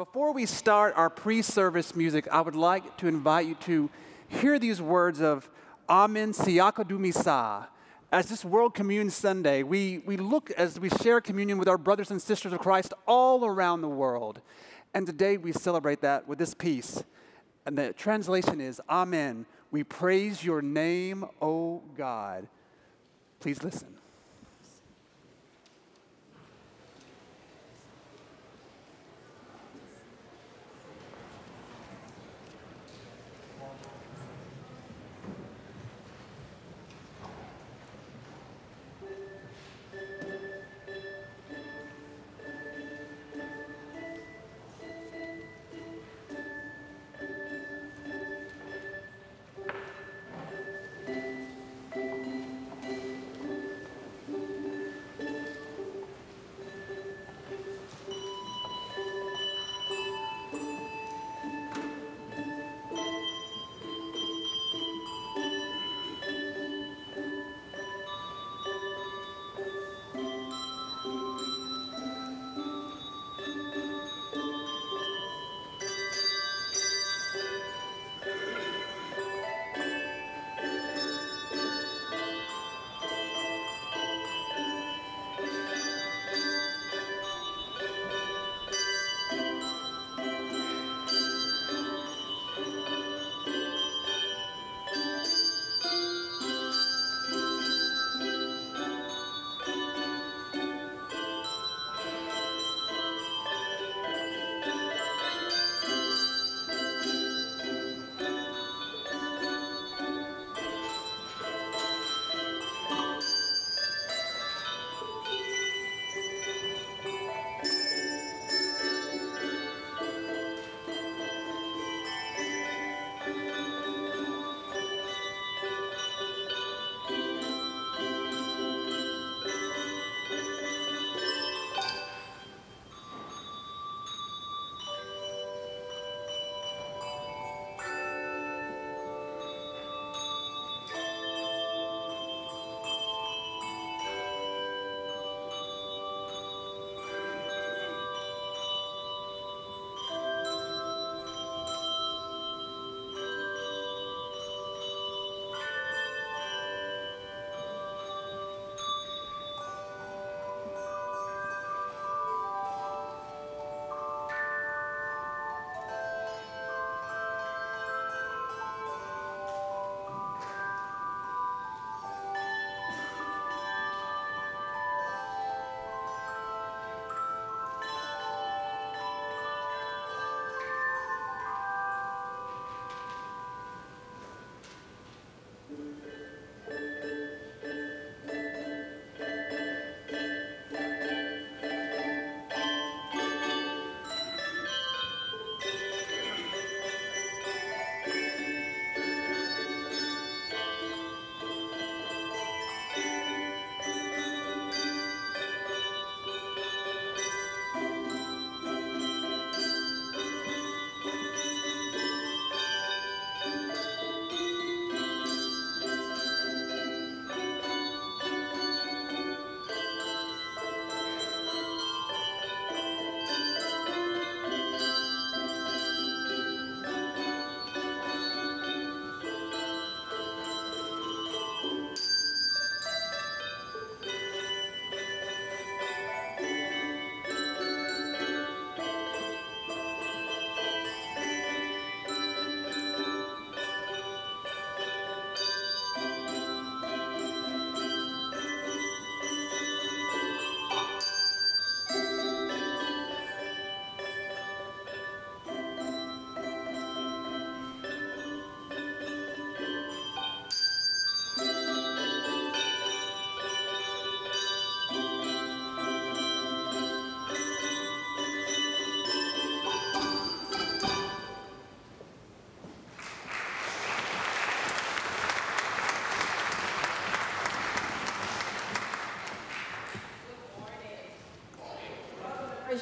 Before we start our pre service music, I would like to invite you to hear these words of Amen Siakudumisa. As this World Communion Sunday, we, we look as we share communion with our brothers and sisters of Christ all around the world. And today we celebrate that with this piece. And the translation is Amen. We praise your name, O God. Please listen.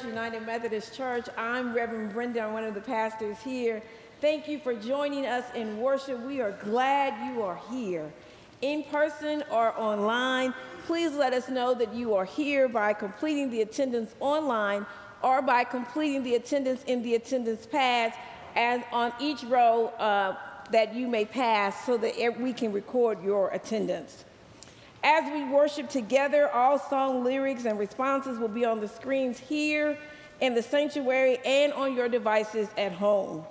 United Methodist Church. I'm Reverend Brenda, I'm one of the pastors here. Thank you for joining us in worship. We are glad you are here. In person or online, please let us know that you are here by completing the attendance online or by completing the attendance in the attendance pads as on each row uh, that you may pass so that we can record your attendance. As we worship together, all song lyrics and responses will be on the screens here in the sanctuary and on your devices at home.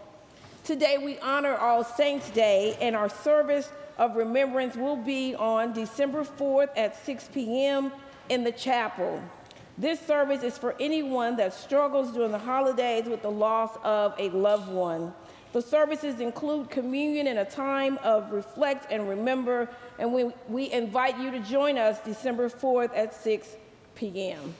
Today we honor All Saints' Day, and our service of remembrance will be on December 4th at 6 p.m. in the chapel. This service is for anyone that struggles during the holidays with the loss of a loved one. The services include communion and a time of reflect and remember, and we, we invite you to join us December 4th at 6 p.m.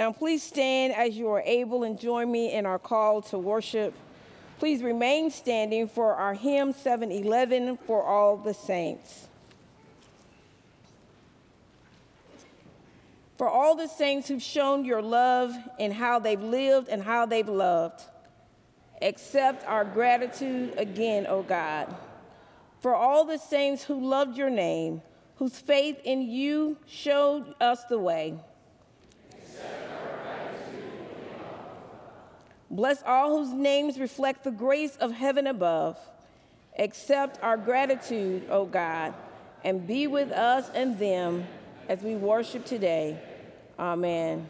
Now, please stand as you are able and join me in our call to worship. Please remain standing for our hymn 711 for all the saints. For all the saints who've shown your love in how they've lived and how they've loved, accept our gratitude again, O God. For all the saints who loved your name, whose faith in you showed us the way Bless all whose names reflect the grace of heaven above. Accept our gratitude, O God, and be with us and them as we worship today. Amen.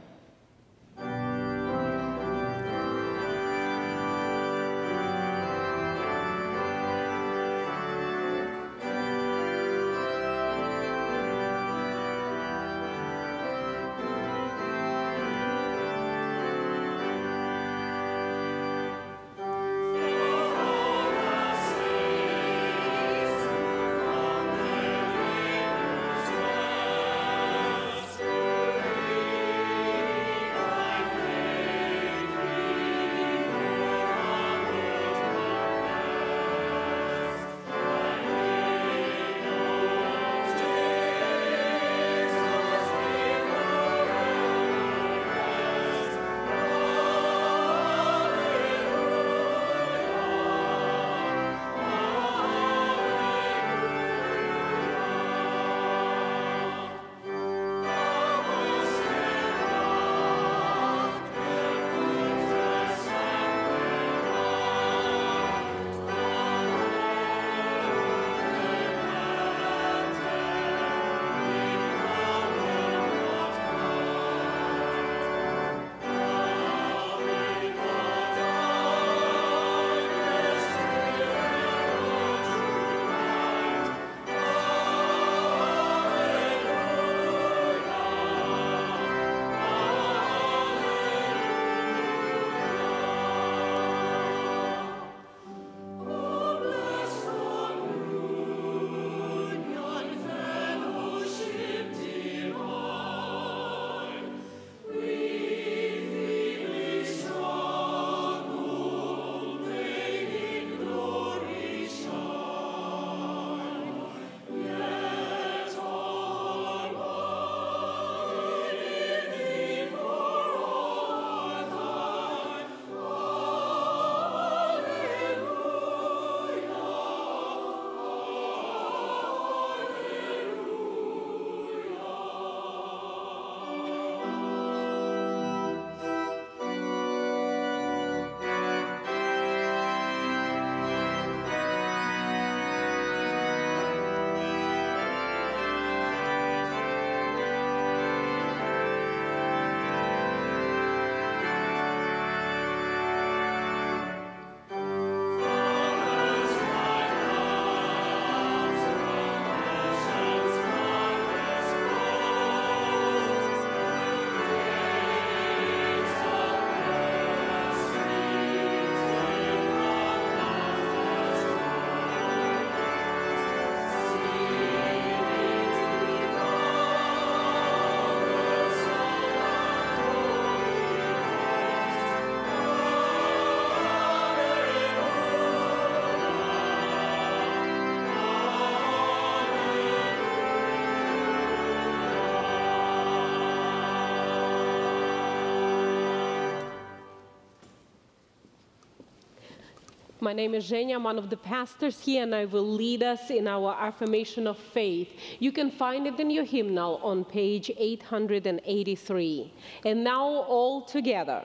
My name is Zhenya, I'm one of the pastors here, and I will lead us in our affirmation of faith. You can find it in your hymnal on page 883. And now, all together,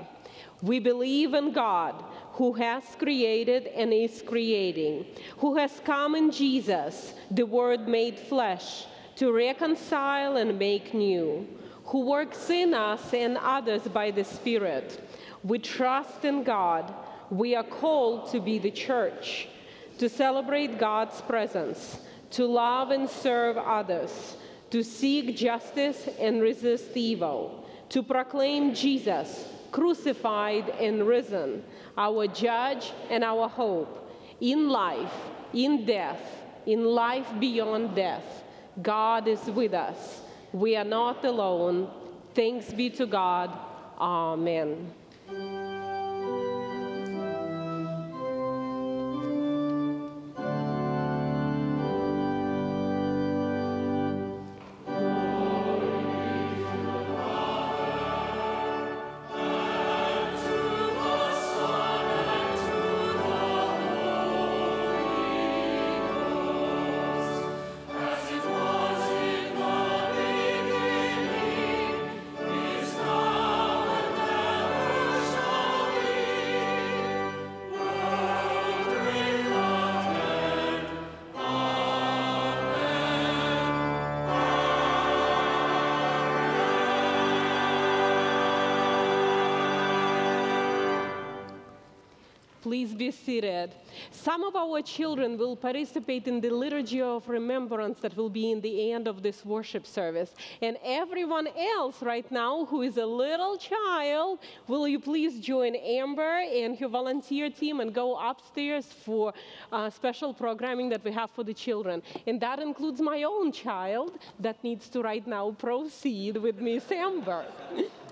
we believe in God who has created and is creating, who has come in Jesus, the Word made flesh, to reconcile and make new, who works in us and others by the Spirit. We trust in God we are called to be the church, to celebrate God's presence, to love and serve others, to seek justice and resist evil, to proclaim Jesus crucified and risen, our judge and our hope, in life, in death, in life beyond death. God is with us. We are not alone. Thanks be to God. Amen. Please be seated. Some of our children will participate in the liturgy of remembrance that will be in the end of this worship service. And everyone else right now who is a little child, will you please join Amber and her volunteer team and go upstairs for uh, special programming that we have for the children. And that includes my own child that needs to right now proceed with Miss Amber.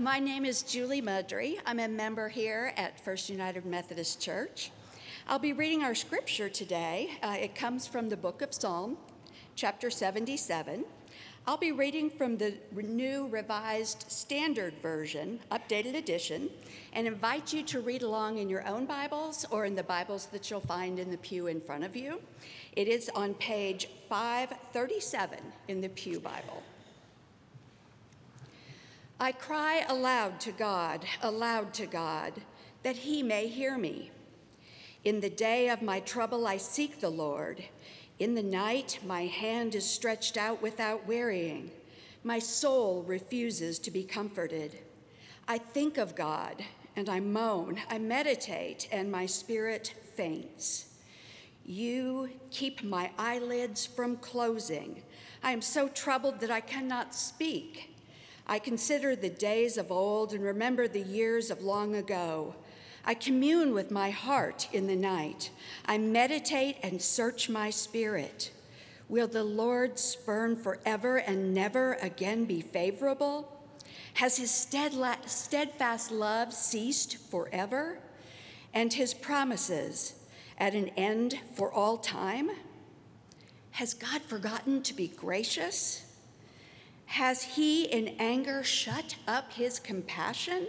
my name is Julie Mudry. I'm a member here at First United Methodist Church. I'll be reading our scripture today. Uh, it comes from the book of Psalm, chapter 77. I'll be reading from the New Revised Standard Version, updated edition, and invite you to read along in your own Bibles or in the Bibles that you'll find in the pew in front of you. It is on page 537 in the Pew Bible. I cry aloud to God, aloud to God, that he may hear me. In the day of my trouble, I seek the Lord. In the night, my hand is stretched out without wearying. My soul refuses to be comforted. I think of God and I moan. I meditate and my spirit faints. You keep my eyelids from closing. I am so troubled that I cannot speak. I consider the days of old and remember the years of long ago. I commune with my heart in the night. I meditate and search my spirit. Will the Lord spurn forever and never again be favorable? Has his steadfast love ceased forever? And his promises at an end for all time? Has God forgotten to be gracious? Has he in anger shut up his compassion?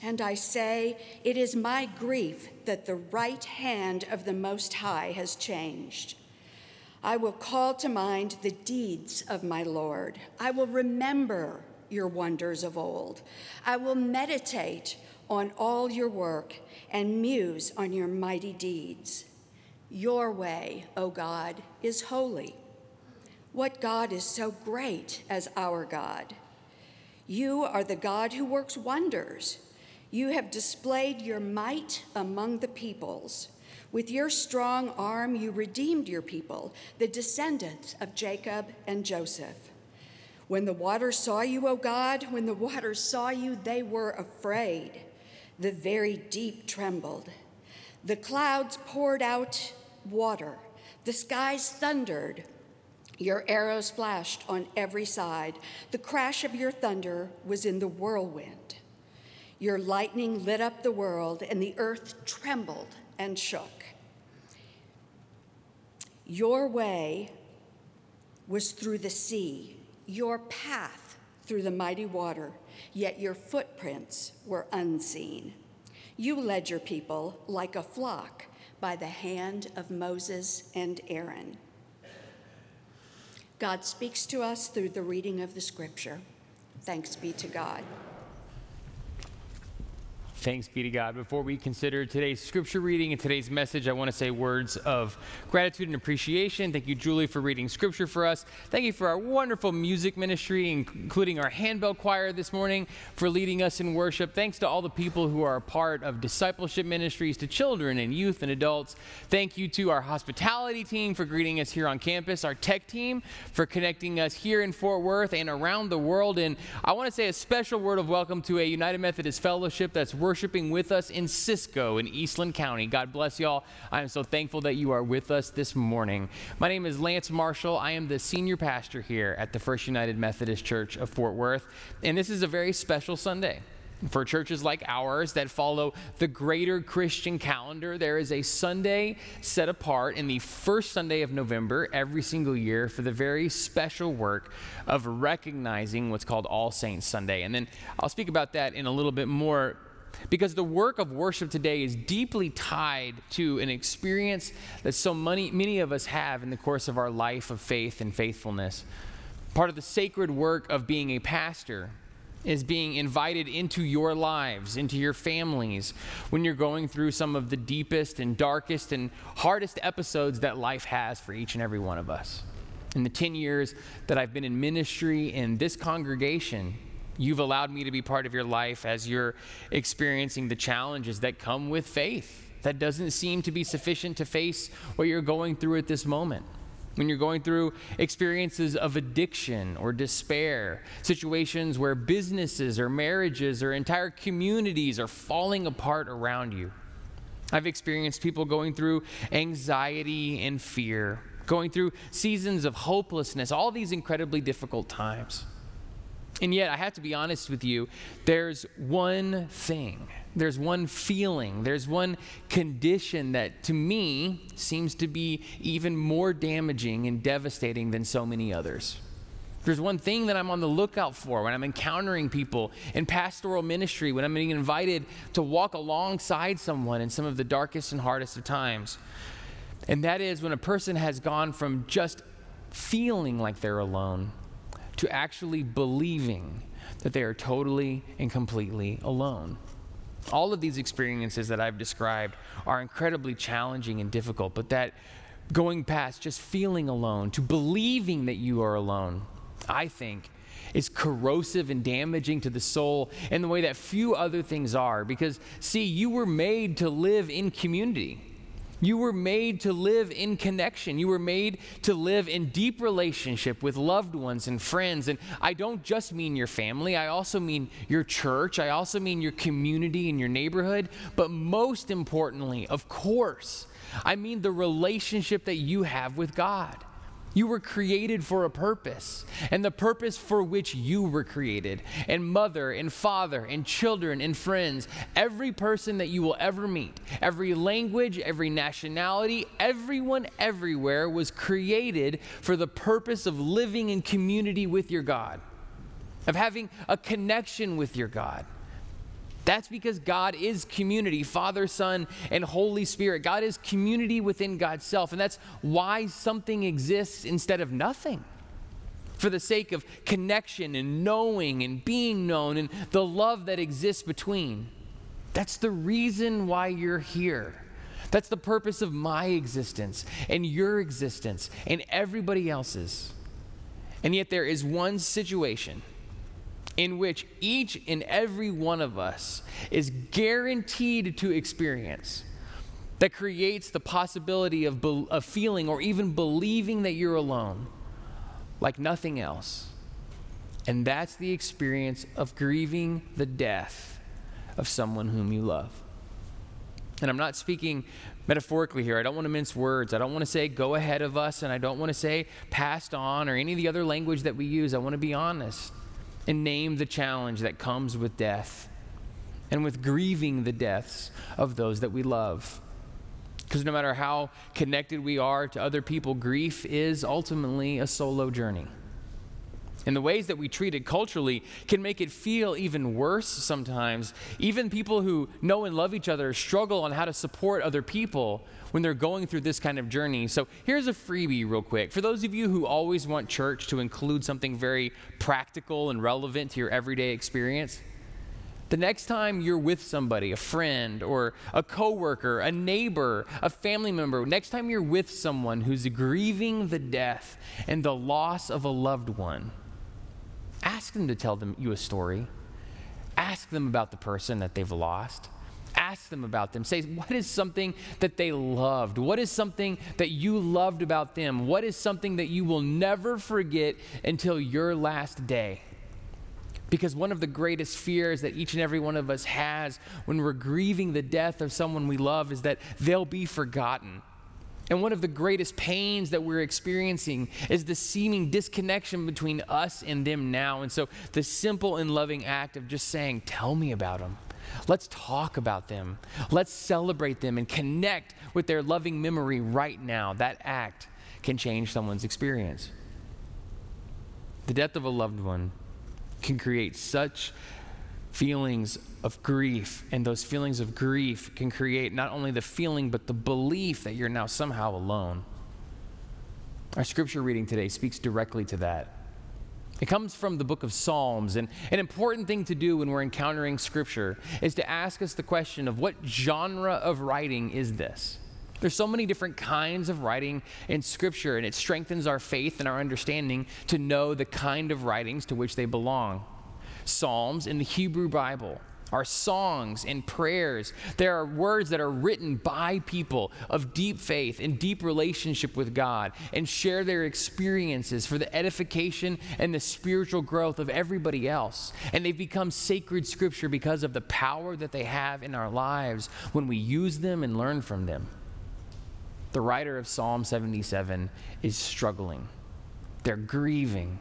And I say, It is my grief that the right hand of the Most High has changed. I will call to mind the deeds of my Lord. I will remember your wonders of old. I will meditate on all your work and muse on your mighty deeds. Your way, O God, is holy. What God is so great as our God? You are the God who works wonders. You have displayed your might among the peoples. With your strong arm, you redeemed your people, the descendants of Jacob and Joseph. When the waters saw you, O God, when the waters saw you, they were afraid. The very deep trembled. The clouds poured out water, the skies thundered. Your arrows flashed on every side. The crash of your thunder was in the whirlwind. Your lightning lit up the world, and the earth trembled and shook. Your way was through the sea, your path through the mighty water, yet your footprints were unseen. You led your people like a flock by the hand of Moses and Aaron. God speaks to us through the reading of the scripture. Thanks be to God. Thanks be to God. Before we consider today's scripture reading and today's message, I want to say words of gratitude and appreciation. Thank you, Julie, for reading scripture for us. Thank you for our wonderful music ministry, including our handbell choir this morning, for leading us in worship. Thanks to all the people who are a part of discipleship ministries to children and youth and adults. Thank you to our hospitality team for greeting us here on campus, our tech team for connecting us here in Fort Worth and around the world. And I want to say a special word of welcome to a United Methodist Fellowship that's working worshiping with us in Cisco in Eastland County. God bless y'all. I am so thankful that you are with us this morning. My name is Lance Marshall. I am the senior pastor here at the First United Methodist Church of Fort Worth. And this is a very special Sunday. For churches like ours that follow the greater Christian calendar, there is a Sunday set apart in the first Sunday of November every single year for the very special work of recognizing what's called All Saints Sunday. And then I'll speak about that in a little bit more because the work of worship today is deeply tied to an experience that so many, many of us have in the course of our life of faith and faithfulness. Part of the sacred work of being a pastor is being invited into your lives, into your families, when you're going through some of the deepest and darkest and hardest episodes that life has for each and every one of us. In the 10 years that I've been in ministry in this congregation, You've allowed me to be part of your life as you're experiencing the challenges that come with faith. That doesn't seem to be sufficient to face what you're going through at this moment. When you're going through experiences of addiction or despair, situations where businesses or marriages or entire communities are falling apart around you. I've experienced people going through anxiety and fear, going through seasons of hopelessness, all these incredibly difficult times. And yet, I have to be honest with you, there's one thing, there's one feeling, there's one condition that to me seems to be even more damaging and devastating than so many others. There's one thing that I'm on the lookout for when I'm encountering people in pastoral ministry, when I'm being invited to walk alongside someone in some of the darkest and hardest of times. And that is when a person has gone from just feeling like they're alone to actually believing that they are totally and completely alone. All of these experiences that I've described are incredibly challenging and difficult, but that going past just feeling alone to believing that you are alone, I think, is corrosive and damaging to the soul in the way that few other things are. Because, see, you were made to live in community. You were made to live in connection. You were made to live in deep relationship with loved ones and friends. And I don't just mean your family, I also mean your church, I also mean your community and your neighborhood. But most importantly, of course, I mean the relationship that you have with God. You were created for a purpose, and the purpose for which you were created. And mother, and father, and children, and friends, every person that you will ever meet, every language, every nationality, everyone everywhere was created for the purpose of living in community with your God, of having a connection with your God. That's because God is community, Father, Son, and Holy Spirit. God is community within God's self. And that's why something exists instead of nothing. For the sake of connection and knowing and being known and the love that exists between. That's the reason why you're here. That's the purpose of my existence and your existence and everybody else's. And yet, there is one situation in which each and every one of us is guaranteed to experience that creates the possibility of, be- of feeling or even believing that you're alone like nothing else. And that's the experience of grieving the death of someone whom you love. And I'm not speaking metaphorically here. I don't want to mince words. I don't want to say go ahead of us, and I don't want to say passed on or any of the other language that we use. I want to be honest and name the challenge that comes with death and with grieving the deaths of those that we love. Because no matter how connected we are to other people, grief is ultimately a solo journey. And the ways that we treat it culturally can make it feel even worse sometimes. Even people who know and love each other struggle on how to support other people when they're going through this kind of journey. So here's a freebie, real quick. For those of you who always want church to include something very practical and relevant to your everyday experience, the next time you're with somebody, a friend or a coworker, a neighbor, a family member, next time you're with someone who's grieving the death and the loss of a loved one, ask them to tell them you a story. Ask them about the person that they've lost. Ask them about them. Say, what is something that they loved? What is something that you loved about them? What is something that you will never forget until your last day? Because one of the greatest fears that each and every one of us has when we're grieving the death of someone we love is that they'll be forgotten. And one of the greatest pains that we're experiencing is the seeming disconnection between us and them now. And so, the simple and loving act of just saying, Tell me about them. Let's talk about them. Let's celebrate them and connect with their loving memory right now. That act can change someone's experience. The death of a loved one can create such feelings of grief. And those feelings of grief can create not only the feeling, but the belief that you're now somehow alone. Our scripture reading today speaks directly to that. It comes from the book of Psalms. And an important thing to do when we're encountering scripture is to ask us the question of what genre of writing is this? There's so many different kinds of writing in Scripture, and it strengthens our faith and our understanding to know the kind of writings to which they belong. Psalms in the Hebrew Bible are songs and prayers. There are words that are written by people of deep faith and deep relationship with God and share their experiences for the edification and the spiritual growth of everybody else. And they've become sacred scripture because of the power that they have in our lives when we use them and learn from them the writer of Psalm 77 is struggling. They're grieving.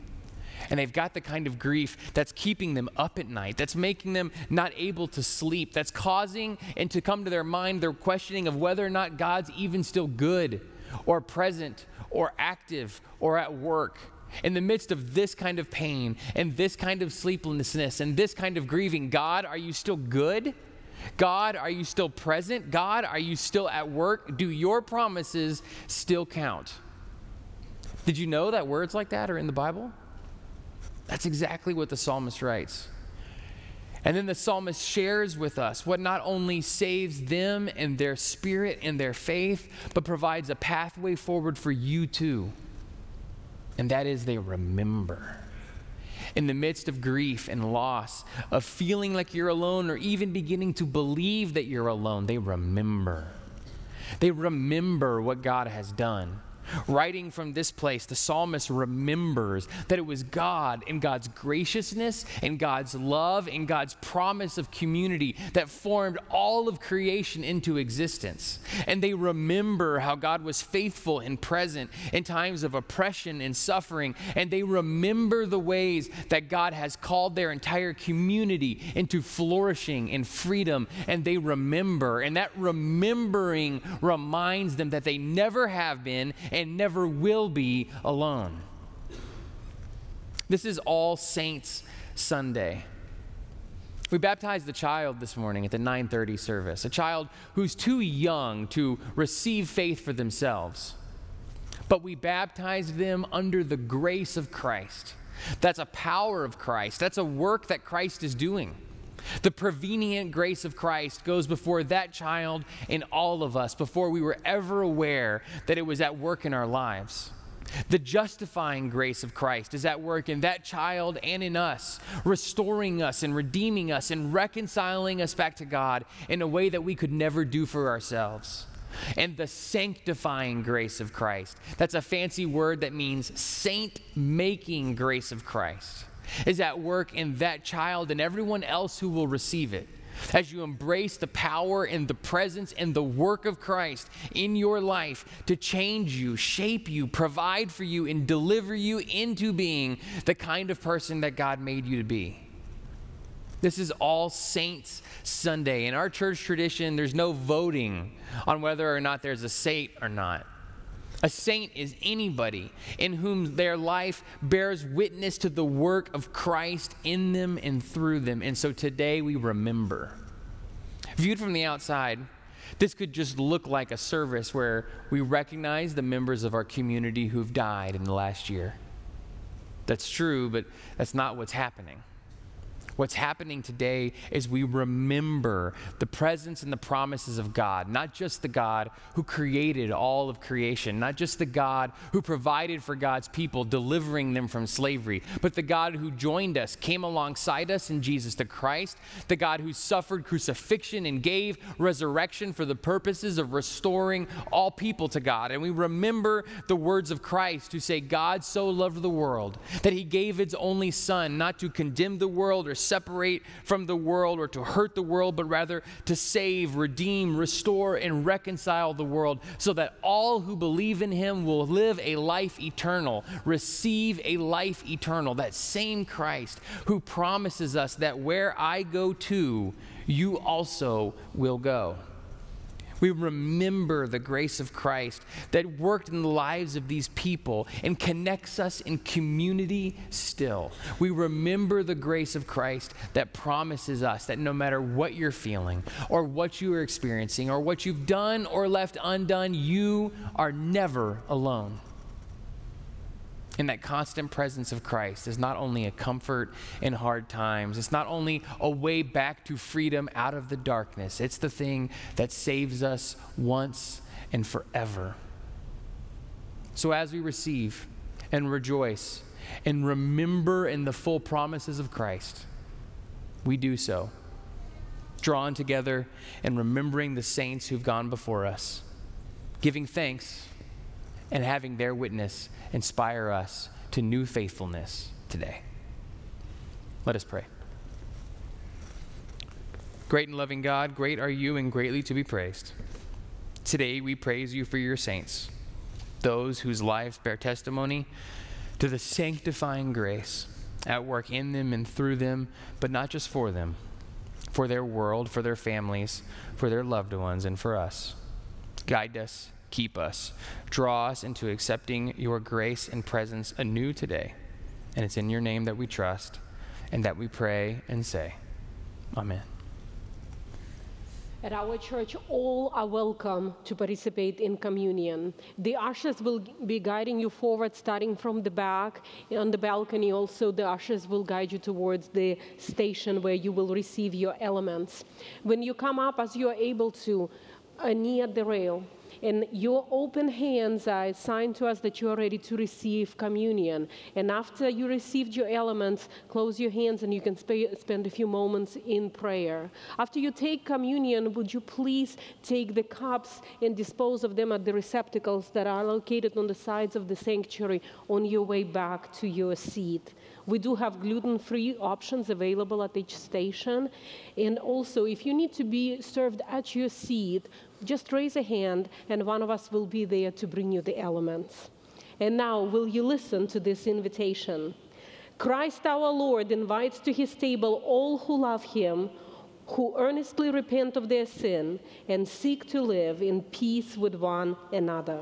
And they've got the kind of grief that's keeping them up at night, that's making them not able to sleep, that's causing and to come to their mind their questioning of whether or not God's even still good or present or active or at work. In the midst of this kind of pain and this kind of sleeplessness and this kind of grieving, God, are you still good? God, are you still present? God, are you still at work? Do your promises still count? Did you know that words like that are in the Bible? That's exactly what the psalmist writes. And then the psalmist shares with us what not only saves them and their spirit and their faith, but provides a pathway forward for you too. And that is they remember in the midst of grief and loss, of feeling like you're alone, or even beginning to believe that you're alone, they remember. They remember what God has done. Writing from this place, the psalmist remembers that it was God and God's graciousness and God's love and God's promise of community that formed all of creation into existence. And they remember how God was faithful and present in times of oppression and suffering. And they remember the ways that God has called their entire community into flourishing and freedom. And they remember. And that remembering reminds them that they never have been and never will be alone. This is All Saints Sunday. We baptized the child this morning at the 9:30 service, a child who's too young to receive faith for themselves. But we baptized them under the grace of Christ. That's a power of Christ. That's a work that Christ is doing. The prevenient grace of Christ goes before that child and all of us before we were ever aware that it was at work in our lives. The justifying grace of Christ is at work in that child and in us, restoring us and redeeming us and reconciling us back to God in a way that we could never do for ourselves. And the sanctifying grace of Christ. That's a fancy word that means saint making grace of Christ is at work in that child and everyone else who will receive it. as you embrace the power and the presence and the work of Christ in your life to change you, shape you, provide for you, and deliver you into being the kind of person that God made you to be. This is All Saints Sunday. In our church tradition, there's no voting on whether or not there's a saint or not. A saint is anybody in whom their life bears witness to the work of Christ in them and through them. And so today we remember. Viewed from the outside, this could just look like a service where we recognize the members of our community who've died in the last year. That's true, but that's not what's happening. What's happening today is we remember the presence and the promises of God, not just the God who created all of creation, not just the God who provided for God's people, delivering them from slavery, but the God who joined us, came alongside us in Jesus the Christ, the God who suffered crucifixion and gave resurrection for the purposes of restoring all people to God. And we remember the words of Christ who say, God so loved the world that he gave his only Son, not to condemn the world or separate from the world or to hurt the world, but rather to save, redeem, restore, and reconcile the world so that all who believe in him will live a life eternal, receive a life eternal. That same Christ who promises us that where I go to, you also will go. We remember the grace of Christ that worked in the lives of these people and connects us in community still. We remember the grace of Christ that promises us that no matter what you're feeling or what you are experiencing or what you've done or left undone, you are never alone in that constant presence of Christ is not only a comfort in hard times, it's not only a way back to freedom out of the darkness, it's the thing that saves us once and forever. So as we receive and rejoice and remember in the full promises of Christ, we do so, drawn together and remembering the saints who've gone before us, giving thanks and having their witness inspire us to new faithfulness today. Let us pray. Great and loving God, great are you and greatly to be praised. Today we praise you for your saints, those whose lives bear testimony to the sanctifying grace at work in them and through them, but not just for them, for their world, for their families, for their loved ones, and for us. Guide us keep us. Draw us into accepting your grace and presence anew today. And it's in your name that we trust and that we pray and say, Amen. At our church, all are welcome to participate in communion. The ushers will be guiding you forward, starting from the back. On the balcony, also, the ushers will guide you towards the station where you will receive your elements. When you come up, as you are able to, uh, near the rail, and your open hands are a sign to us that you are ready to receive communion. And after you received your elements, close your hands and you can sp- spend a few moments in prayer. After you take communion, would you please take the cups and dispose of them at the receptacles that are located on the sides of the sanctuary on your way back to your seat? We do have gluten free options available at each station. And also, if you need to be served at your seat, just raise a hand, and one of us will be there to bring you the elements. And now, will you listen to this invitation? Christ our Lord invites to his table all who love him, who earnestly repent of their sin and seek to live in peace with one another.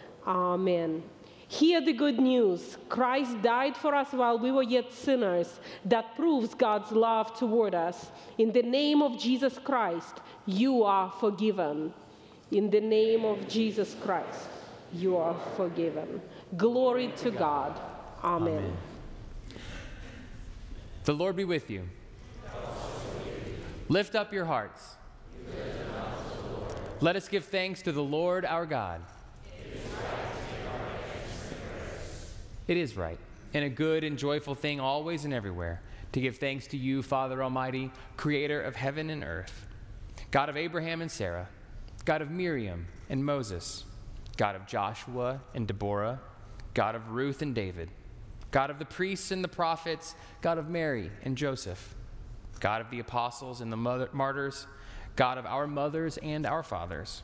Amen. Hear the good news. Christ died for us while we were yet sinners. That proves God's love toward us. In the name of Jesus Christ, you are forgiven. In the name of Jesus Christ, you are forgiven. Glory to God. Amen. The Lord be with you. Lift up your hearts. Let us give thanks to the Lord our God. It is right and a good and joyful thing always and everywhere to give thanks to you, Father Almighty, creator of heaven and earth, God of Abraham and Sarah, God of Miriam and Moses, God of Joshua and Deborah, God of Ruth and David, God of the priests and the prophets, God of Mary and Joseph, God of the apostles and the mother, martyrs, God of our mothers and our fathers,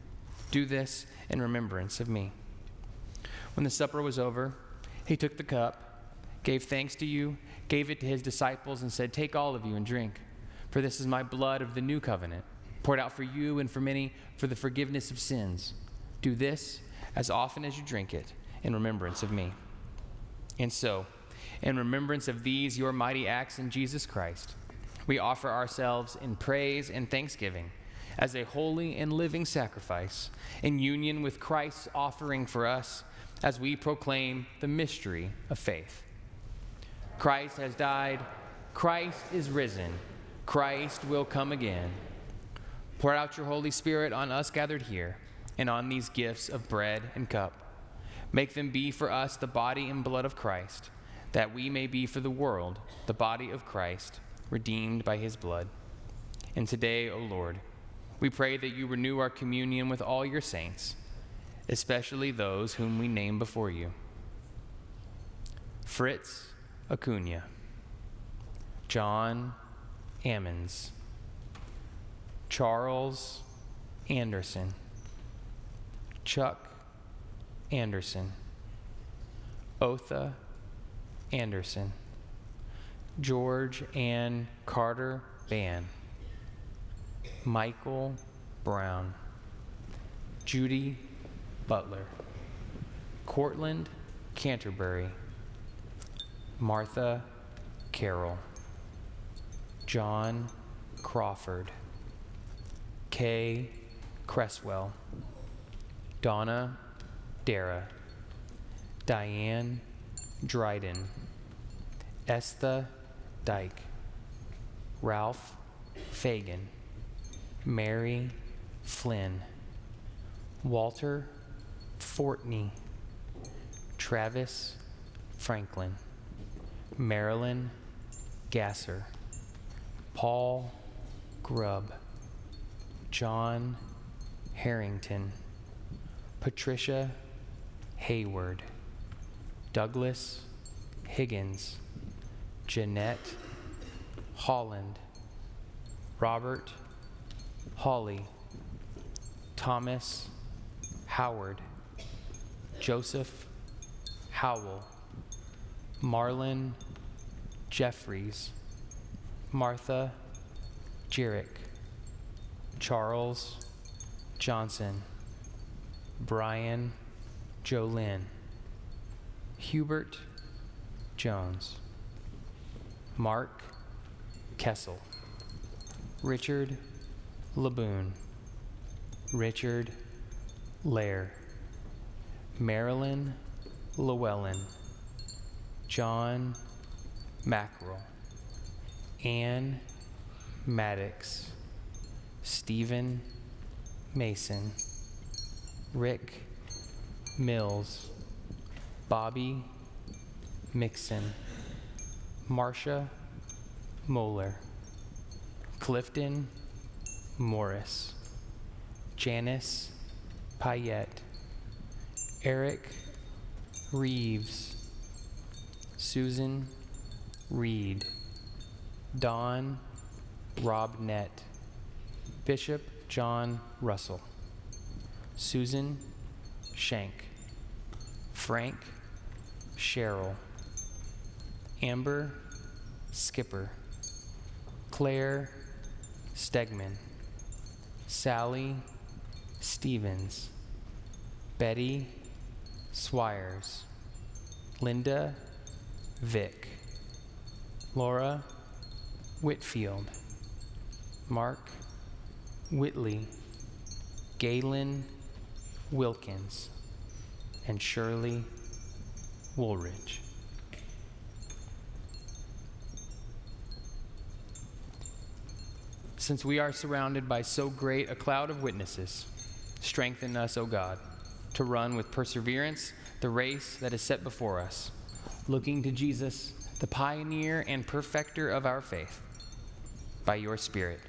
Do this in remembrance of me. When the supper was over, he took the cup, gave thanks to you, gave it to his disciples, and said, Take all of you and drink, for this is my blood of the new covenant, poured out for you and for many for the forgiveness of sins. Do this as often as you drink it in remembrance of me. And so, in remembrance of these your mighty acts in Jesus Christ, we offer ourselves in praise and thanksgiving as a holy and living sacrifice in union with Christ's offering for us as we proclaim the mystery of faith. Christ has died, Christ is risen, Christ will come again. Pour out your Holy Spirit on us gathered here and on these gifts of bread and cup. Make them be for us the body and blood of Christ, that we may be for the world the body of Christ, redeemed by his blood. And today, O Lord, we pray that you renew our communion with all your saints, especially those whom we name before you Fritz Acuna, John Ammons, Charles Anderson, Chuck Anderson, Otha Anderson, George Ann Carter Ban. Michael Brown, Judy Butler, Cortland Canterbury, Martha Carroll, John Crawford, Kay Cresswell, Donna Dara, Diane Dryden, Estha Dyke, Ralph Fagan. Mary Flynn, Walter Fortney, Travis Franklin, Marilyn Gasser, Paul Grubb, John Harrington, Patricia Hayward, Douglas Higgins, Jeanette Holland, Robert Holly, Thomas Howard, Joseph Howell, Marlin, Jeffries, Martha Jerick, Charles Johnson, Brian Jolyn, Hubert Jones, Mark Kessel, Richard Laboon, Richard Lair, Marilyn Llewellyn, John Mackerel, Ann Maddox, Stephen Mason, Rick Mills, Bobby Mixon, Marcia Moeller, Clifton Morris, Janice Payette, Eric Reeves, Susan Reed, Don Robnett, Bishop John Russell, Susan Shank, Frank Sherrill, Amber Skipper, Claire Stegman, Sally Stevens, Betty Swires, Linda Vick, Laura Whitfield, Mark Whitley, Galen Wilkins, and Shirley Woolridge. Since we are surrounded by so great a cloud of witnesses, strengthen us, O God, to run with perseverance the race that is set before us, looking to Jesus, the pioneer and perfecter of our faith. By your Spirit,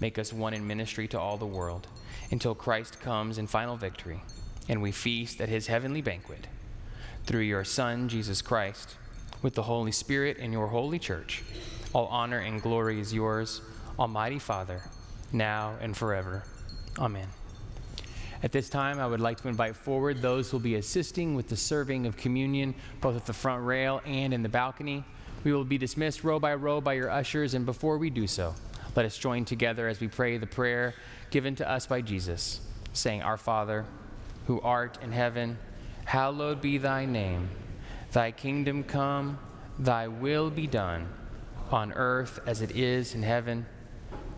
make us one in ministry to all the world until Christ comes in final victory and we feast at his heavenly banquet. Through your Son, Jesus Christ, with the Holy Spirit and your holy church, all honor and glory is yours, Almighty Father, now and forever. Amen. At this time, I would like to invite forward those who will be assisting with the serving of communion, both at the front rail and in the balcony. We will be dismissed row by row by your ushers, and before we do so, let us join together as we pray the prayer given to us by Jesus, saying, Our Father, who art in heaven, hallowed be thy name. Thy kingdom come, thy will be done, on earth as it is in heaven.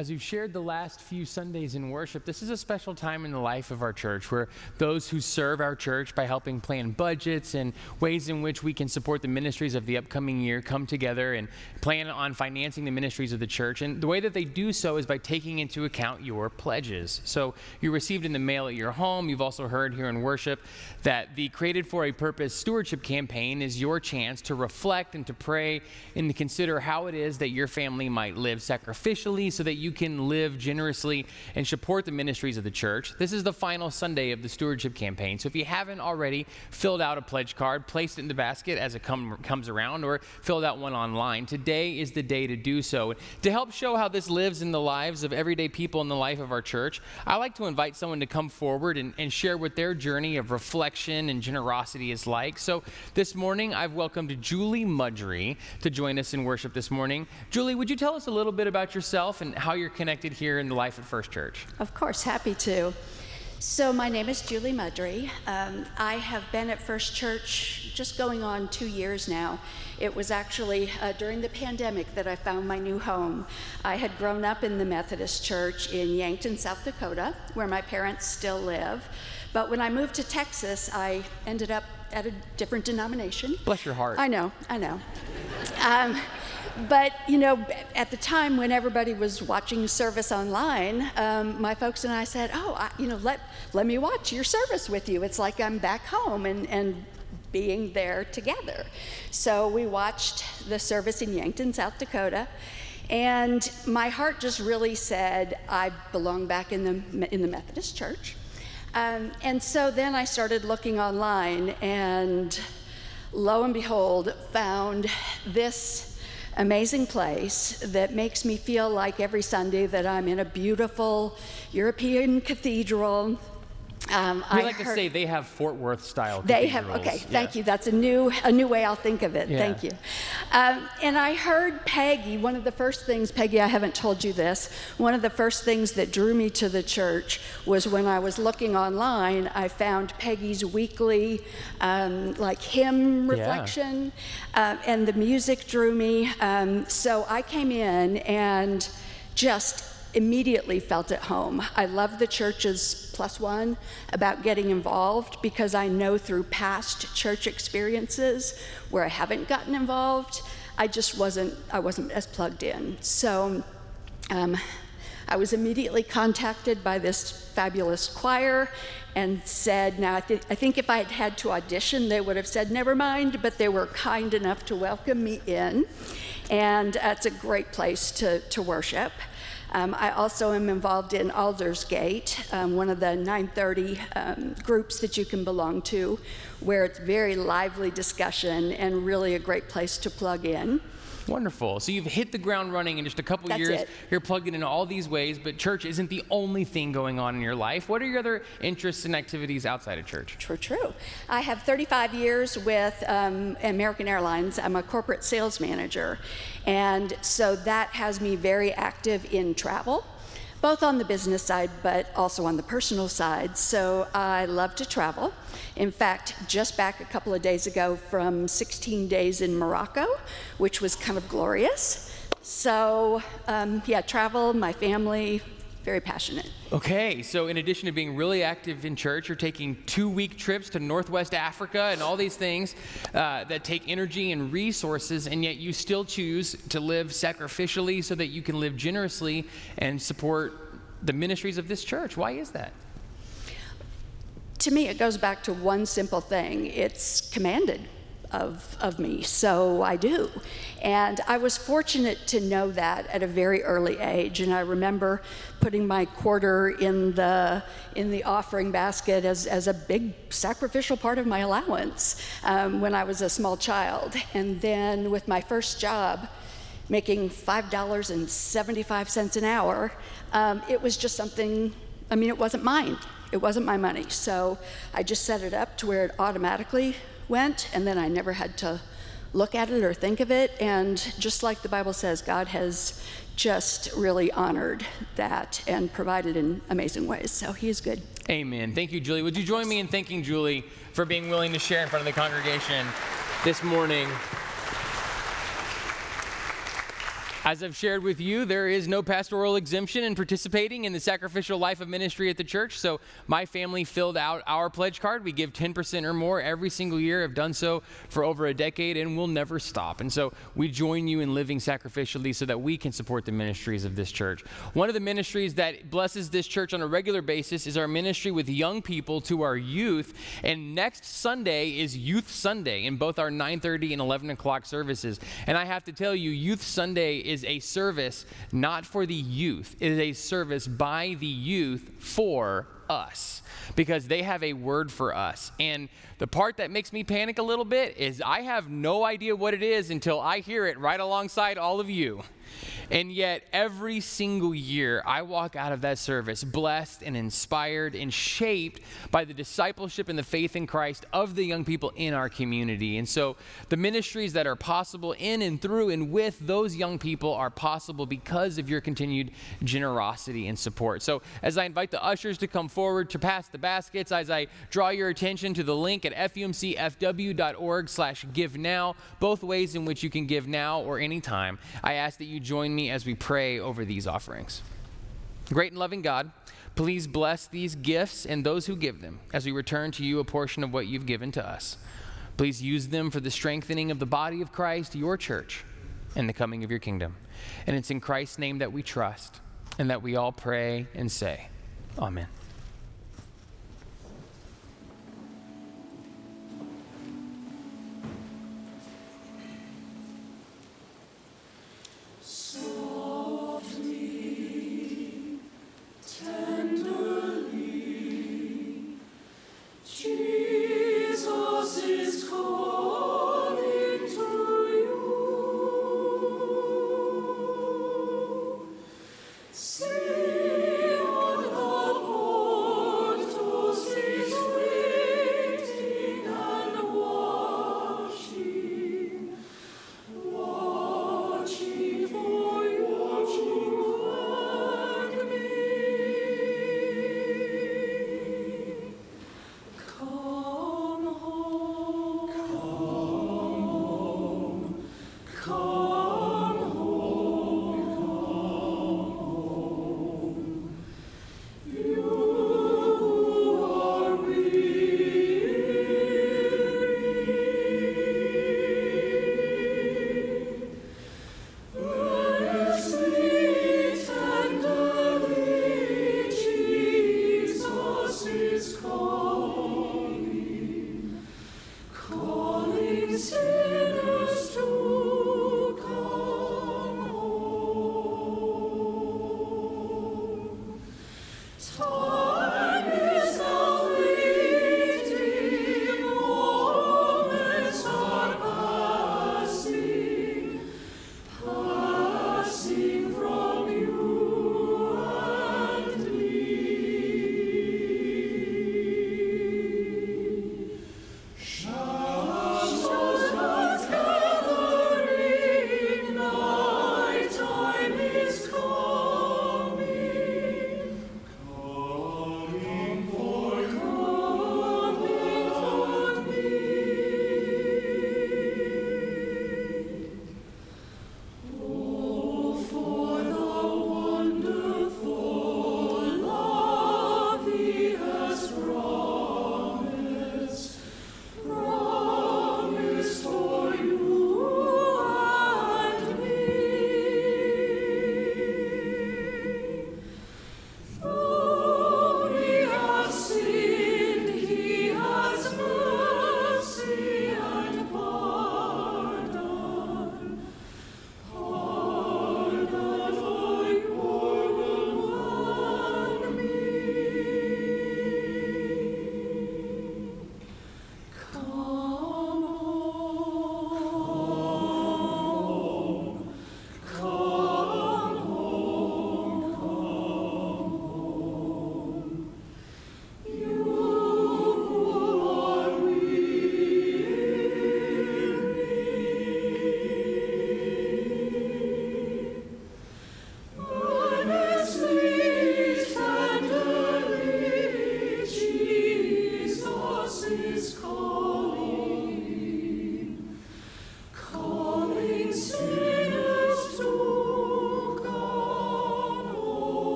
As we've shared the last few Sundays in worship, this is a special time in the life of our church where those who serve our church by helping plan budgets and ways in which we can support the ministries of the upcoming year come together and plan on financing the ministries of the church. And the way that they do so is by taking into account your pledges. So you received in the mail at your home. You've also heard here in worship that the Created for a Purpose stewardship campaign is your chance to reflect and to pray and to consider how it is that your family might live sacrificially so that you can live generously and support the ministries of the church. This is the final Sunday of the stewardship campaign. So if you haven't already filled out a pledge card, placed it in the basket as it come, comes around, or filled out one online, today is the day to do so. To help show how this lives in the lives of everyday people in the life of our church, I like to invite someone to come forward and, and share what their journey of reflection and generosity is like. So this morning, I've welcomed Julie Mudry to join us in worship this morning. Julie, would you tell us a little bit about yourself and how you're connected here in the life at First Church? Of course, happy to. So, my name is Julie Mudry. Um, I have been at First Church just going on two years now. It was actually uh, during the pandemic that I found my new home. I had grown up in the Methodist Church in Yankton, South Dakota, where my parents still live. But when I moved to Texas, I ended up at a different denomination. Bless your heart. I know, I know. Um, but you know, at the time when everybody was watching service online, um, my folks and I said, "Oh, I, you know, let let me watch your service with you. It's like I'm back home and and being there together." So we watched the service in Yankton, South Dakota. And my heart just really said, I belong back in the, in the Methodist church. Um, and so then I started looking online, and lo and behold, found this amazing place that makes me feel like every Sunday that I'm in a beautiful European cathedral. Um, we I like heard, to say they have Fort Worth style. They have. Okay, thank you. That's a new a new way I'll think of it. Yeah. Thank you. Um, and I heard Peggy. One of the first things, Peggy, I haven't told you this. One of the first things that drew me to the church was when I was looking online. I found Peggy's weekly um, like hymn reflection, yeah. uh, and the music drew me. Um, so I came in and just immediately felt at home. I love the church's plus one about getting involved because I know through past church experiences where I haven't gotten involved, I just wasn't I wasn't as plugged in. So um, I was immediately contacted by this fabulous choir and said, Now, I, th- I, think if I had had to audition, they would have said, Never mind, but they were kind enough to welcome me in. And uh, it's a great place to, to worship. Um, I also am involved in Aldersgate, um, one of the 930 um, groups that you can belong to, where it's very lively discussion and really a great place to plug in. Wonderful. So you've hit the ground running in just a couple That's years. It. You're plugged in in all these ways, but church isn't the only thing going on in your life. What are your other interests and activities outside of church? True, true. I have 35 years with um, American Airlines. I'm a corporate sales manager. And so that has me very active in travel both on the business side but also on the personal side. So I love to travel. In fact, just back a couple of days ago from 16 days in Morocco, which was kind of glorious. So, um, yeah, travel, my family, very passionate. Okay, so in addition to being really active in church, you're taking two week trips to Northwest Africa and all these things uh, that take energy and resources, and yet you still choose to live sacrificially so that you can live generously and support the ministries of this church. Why is that? To me, it goes back to one simple thing it's commanded of, of me, so I do. And I was fortunate to know that at a very early age. And I remember putting my quarter in the, in the offering basket as, as a big sacrificial part of my allowance um, when I was a small child. And then with my first job, making $5.75 an hour, um, it was just something, I mean, it wasn't mine. It wasn't my money. So I just set it up to where it automatically went, and then I never had to look at it or think of it. And just like the Bible says, God has just really honored that and provided in amazing ways. So he is good. Amen. Thank you, Julie. Would you join me in thanking Julie for being willing to share in front of the congregation this morning? As I've shared with you, there is no pastoral exemption in participating in the sacrificial life of ministry at the church. So, my family filled out our pledge card. We give 10% or more every single year, have done so for over a decade, and we'll never stop. And so, we join you in living sacrificially so that we can support the ministries of this church. One of the ministries that blesses this church on a regular basis is our ministry with young people to our youth. And next Sunday is Youth Sunday in both our 9:30 and 11 o'clock services. And I have to tell you, Youth Sunday is a service not for the youth, it is a service by the youth for us because they have a word for us. And the part that makes me panic a little bit is I have no idea what it is until I hear it right alongside all of you. And yet, every single year, I walk out of that service blessed and inspired and shaped by the discipleship and the faith in Christ of the young people in our community. And so, the ministries that are possible in and through and with those young people are possible because of your continued generosity and support. So, as I invite the ushers to come forward to pass the baskets, as I draw your attention to the link at fumcfw.org/slash give now, both ways in which you can give now or anytime, I ask that you join me as we pray over these offerings. Great and loving God, please bless these gifts and those who give them as we return to you a portion of what you've given to us. Please use them for the strengthening of the body of Christ, your church, and the coming of your kingdom. And it's in Christ's name that we trust and that we all pray and say, Amen.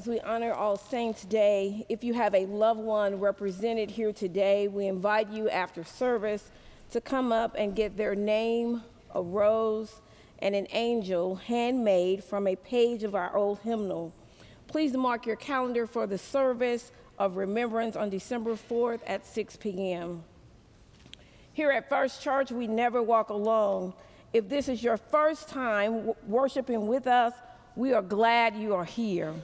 As we honor All Saints Day, if you have a loved one represented here today, we invite you after service to come up and get their name, a rose, and an angel handmade from a page of our old hymnal. Please mark your calendar for the service of remembrance on December 4th at 6 p.m. Here at First Church, we never walk alone. If this is your first time worshiping with us, we are glad you are here.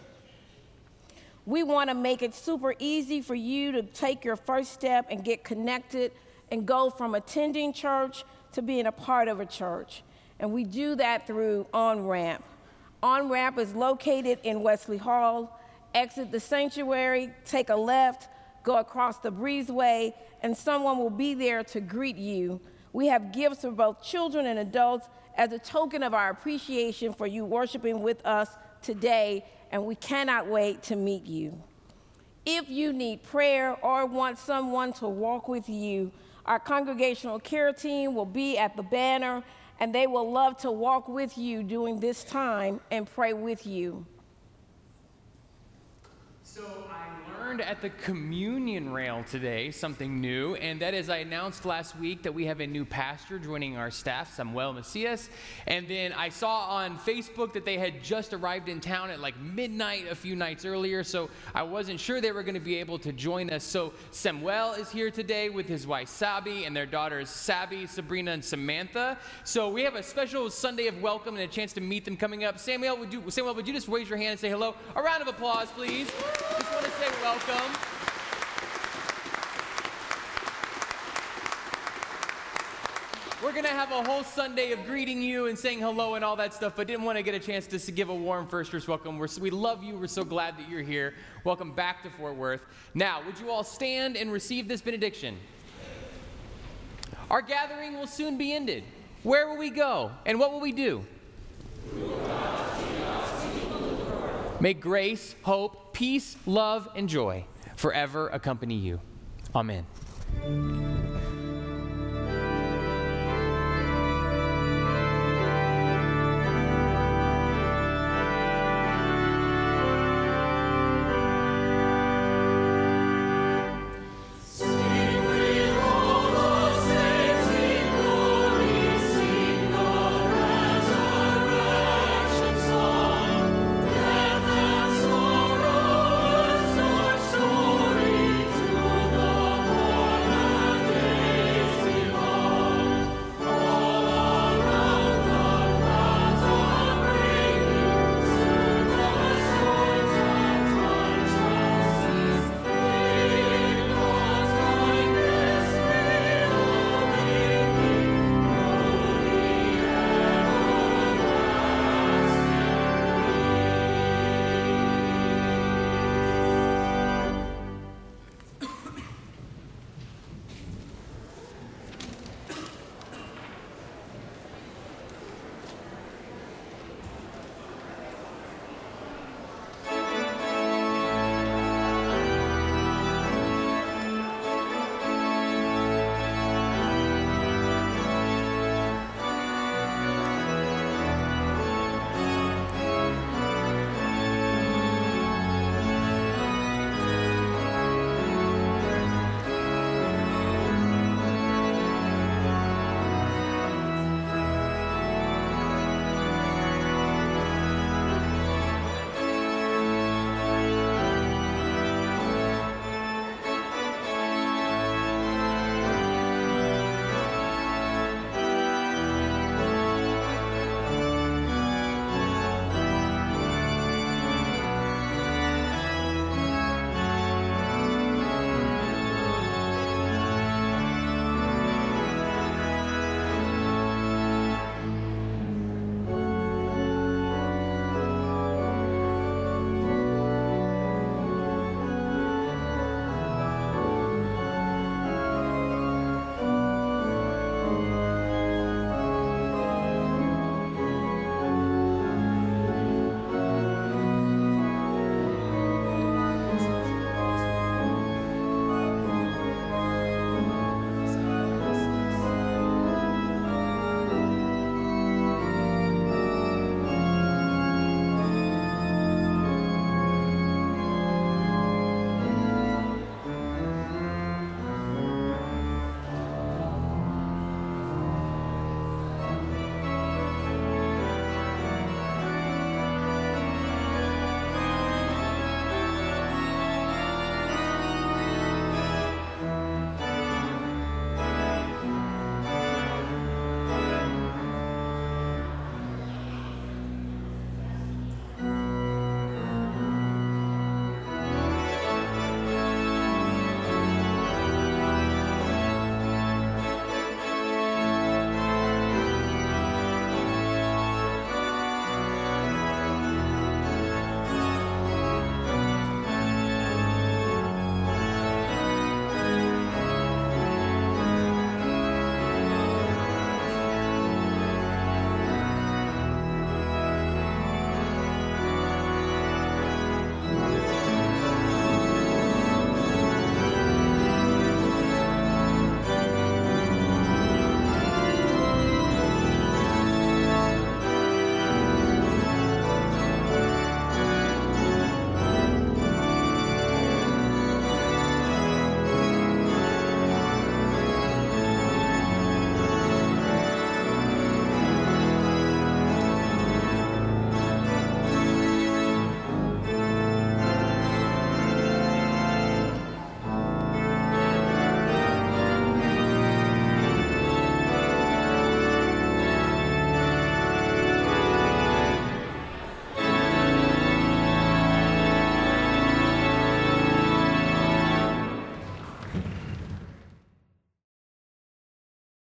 We want to make it super easy for you to take your first step and get connected and go from attending church to being a part of a church. And we do that through On Ramp. On Ramp is located in Wesley Hall. Exit the sanctuary, take a left, go across the breezeway, and someone will be there to greet you. We have gifts for both children and adults as a token of our appreciation for you worshiping with us today and we cannot wait to meet you. If you need prayer or want someone to walk with you, our congregational care team will be at the banner and they will love to walk with you during this time and pray with you. So learned at the communion rail today something new, and that is I announced last week that we have a new pastor joining our staff, Samuel Macias. And then I saw on Facebook that they had just arrived in town at like midnight a few nights earlier, so I wasn't sure they were going to be able to join us. So Samuel is here today with his wife Sabi and their daughters Sabi, Sabrina, and Samantha. So we have a special Sunday of welcome and a chance to meet them coming up. Samuel, would you, Samuel, would you just raise your hand and say hello? A round of applause, please. Just want to say welcome. We're going to have a whole Sunday of greeting you and saying hello and all that stuff, but didn't want to get a chance to give a warm first first welcome. We're, we love you. We're so glad that you're here. Welcome back to Fort Worth. Now, would you all stand and receive this benediction? Our gathering will soon be ended. Where will we go? And what will we do? May grace, hope, peace, love, and joy forever accompany you. Amen.